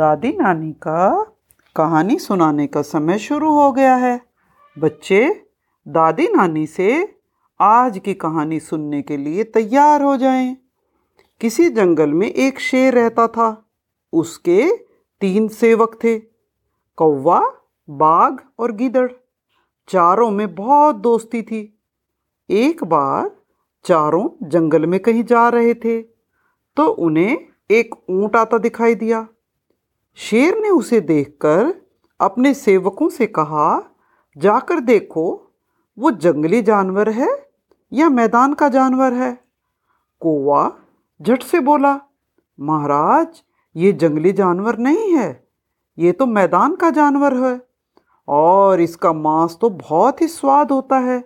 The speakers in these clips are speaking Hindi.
दादी नानी का कहानी सुनाने का समय शुरू हो गया है। बच्चे, दादी नानी से आज की कहानी सुनने के लिए तैयार हो जाएँ। किसी जंगल में एक शेर रहता था। उसके तीन सेवक थे, कौवा, बाघ और गीदड़। चारों में बहुत दोस्ती थी। एक बार चारों जंगल में कहीं जा रहे थे तो उन्हें एक ऊँट आता दिखाई दिया। शेर ने उसे देखकर अपने सेवकों से कहा, जाकर देखो, वो जंगली जानवर है या मैदान का जानवर है? कौवा झट से बोला, महाराज, ये जंगली जानवर नहीं है, ये तो मैदान का जानवर है और इसका मांस तो बहुत ही स्वाद होता है,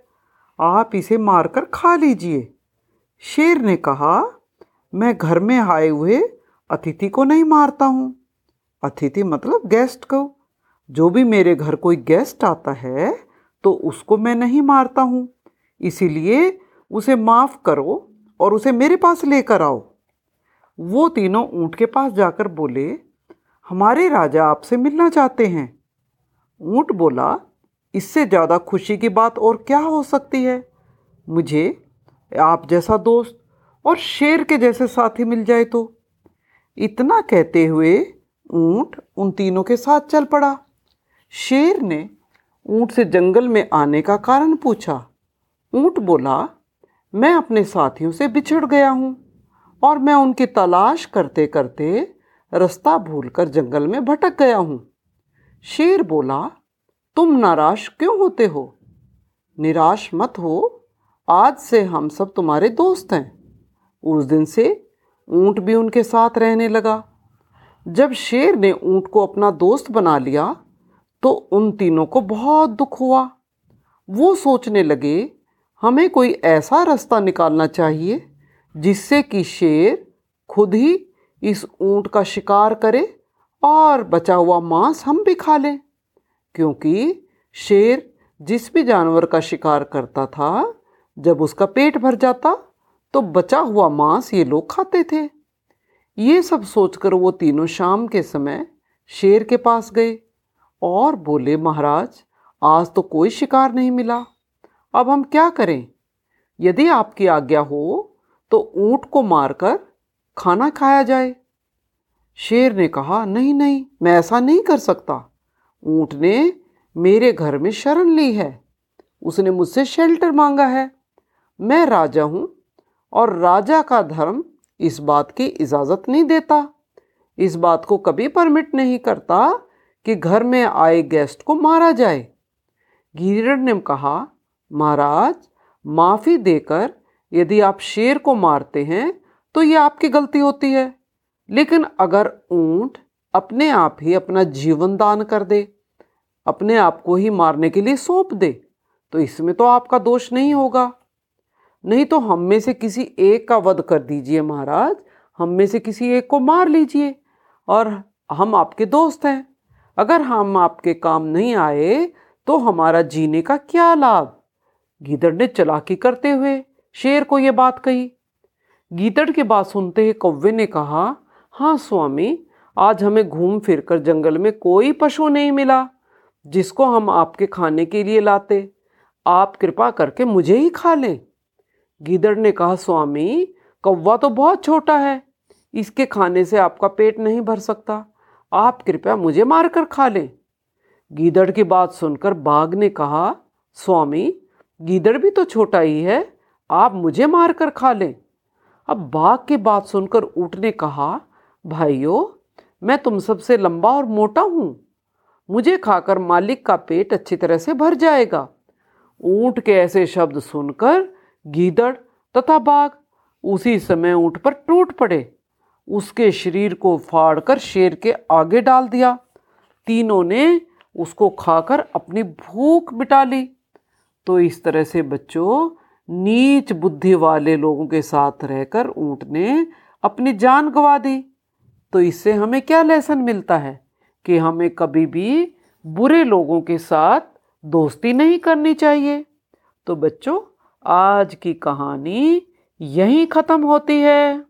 आप इसे मारकर खा लीजिए। शेर ने कहा, मैं घर में आए हुए अतिथि को नहीं मारता हूँ। अतिथि मतलब गेस्ट को। जो भी मेरे घर कोई गेस्ट आता है तो उसको मैं नहीं मारता हूँ। इसीलिए उसे माफ़ करो और उसे मेरे पास लेकर आओ। वो तीनों ऊँट के पास जाकर बोले, हमारे राजा आपसे मिलना चाहते हैं। ऊँट बोला, इससे ज़्यादा खुशी की बात और क्या हो सकती है? मुझे आप जैसा दोस्त और शेर के जैसे साथी मिल जाए तो। इतना कहते हुए ऊँट उन तीनों के साथ चल पड़ा। शेर ने ऊँट से जंगल में आने का कारण पूछा। ऊँट बोला, मैं अपने साथियों से बिछड़ गया हूँ और मैं उनकी तलाश करते करते रास्ता भूलकर जंगल में भटक गया हूँ। शेर बोला, तुम नाराज़ क्यों होते हो? निराश मत हो। आज से हम सब तुम्हारे दोस्त हैं। उस दिन से ऊँट भी उनके साथ रहने लगा। जब शेर ने ऊँट को अपना दोस्त बना लिया तो उन तीनों को बहुत दुख हुआ। वो सोचने लगे, हमें कोई ऐसा रास्ता निकालना चाहिए, जिससे कि शेर खुद ही इस ऊँट का शिकार करे और बचा हुआ मांस हम भी खा लें। क्योंकि शेर जिस भी जानवर का शिकार करता था, जब उसका पेट भर जाता तो बचा हुआ मांस ये लोग खाते थे। ये सब सोचकर वो तीनों शाम के समय शेर के पास गए और बोले, महाराज, आज तो कोई शिकार नहीं मिला। अब हम क्या करें? यदि आपकी आज्ञा हो तो ऊँट को मारकर खाना खाया जाए। शेर ने कहा, नहीं नहीं, मैं ऐसा नहीं कर सकता। ऊँट ने मेरे घर में शरण ली है। उसने मुझसे शेल्टर मांगा है। मैं राजा हूँ और राजा का धर्म इस बात की इजाज़त नहीं देता। इस बात को कभी परमिट नहीं करता कि घर में आए गेस्ट को मारा जाए। गिरिड़ ने कहा, महाराज, माफ़ी देकर यदि आप शेर को मारते हैं तो ये आपकी गलती होती है। लेकिन अगर ऊँट अपने आप ही अपना जीवन दान कर दे, अपने आप को ही मारने के लिए सौंप दे तो इसमें तो आपका दोष नहीं होगा। नहीं तो हम में से किसी एक का वध कर दीजिए महाराज। हम में से किसी एक को मार लीजिए और हम आपके दोस्त हैं। अगर हम आपके काम नहीं आए तो हमारा जीने का क्या लाभ? गीदड़ ने चलाकी करते हुए शेर को ये बात कही। गीदड़ की बात सुनते ही कौवे ने कहा हाँ स्वामी, आज हमें घूम फिर कर जंगल में कोई पशु नहीं मिला, जिसको हम आपके खाने के लिए लाते। आप कृपा करके मुझे ही खा लें। गीदड़ ने कहा, स्वामी, कौवा तो बहुत छोटा है, इसके खाने से आपका पेट नहीं भर सकता। आप कृपया मुझे मारकर खा लें। गीदड़ की बात सुनकर बाघ ने कहा, स्वामी, गीदड़ भी तो छोटा ही है, आप मुझे मारकर खा लें। अब बाघ की बात सुनकर ऊँट ने कहा, भाइयों, मैं तुम सबसे लंबा और मोटा हूँ। मुझे खाकर मालिक का पेट अच्छी तरह से भर जाएगा। ऊँट के ऐसे शब्द सुनकर गीदड़ तथा बाघ उसी समय ऊँट पर टूट पड़े। उसके शरीर को फाड़कर शेर के आगे डाल दिया। तीनों ने उसको खाकर अपनी भूख मिटा ली। तो इस तरह से बच्चों, नीच बुद्धि वाले लोगों के साथ रहकर ऊँट ने अपनी जान गंवा दी। तो इससे हमें क्या लेसन मिलता है कि हमें कभी भी बुरे लोगों के साथ दोस्ती नहीं करनी चाहिए? तो बच्चों आज की कहानी यहीं ख़त्म होती है।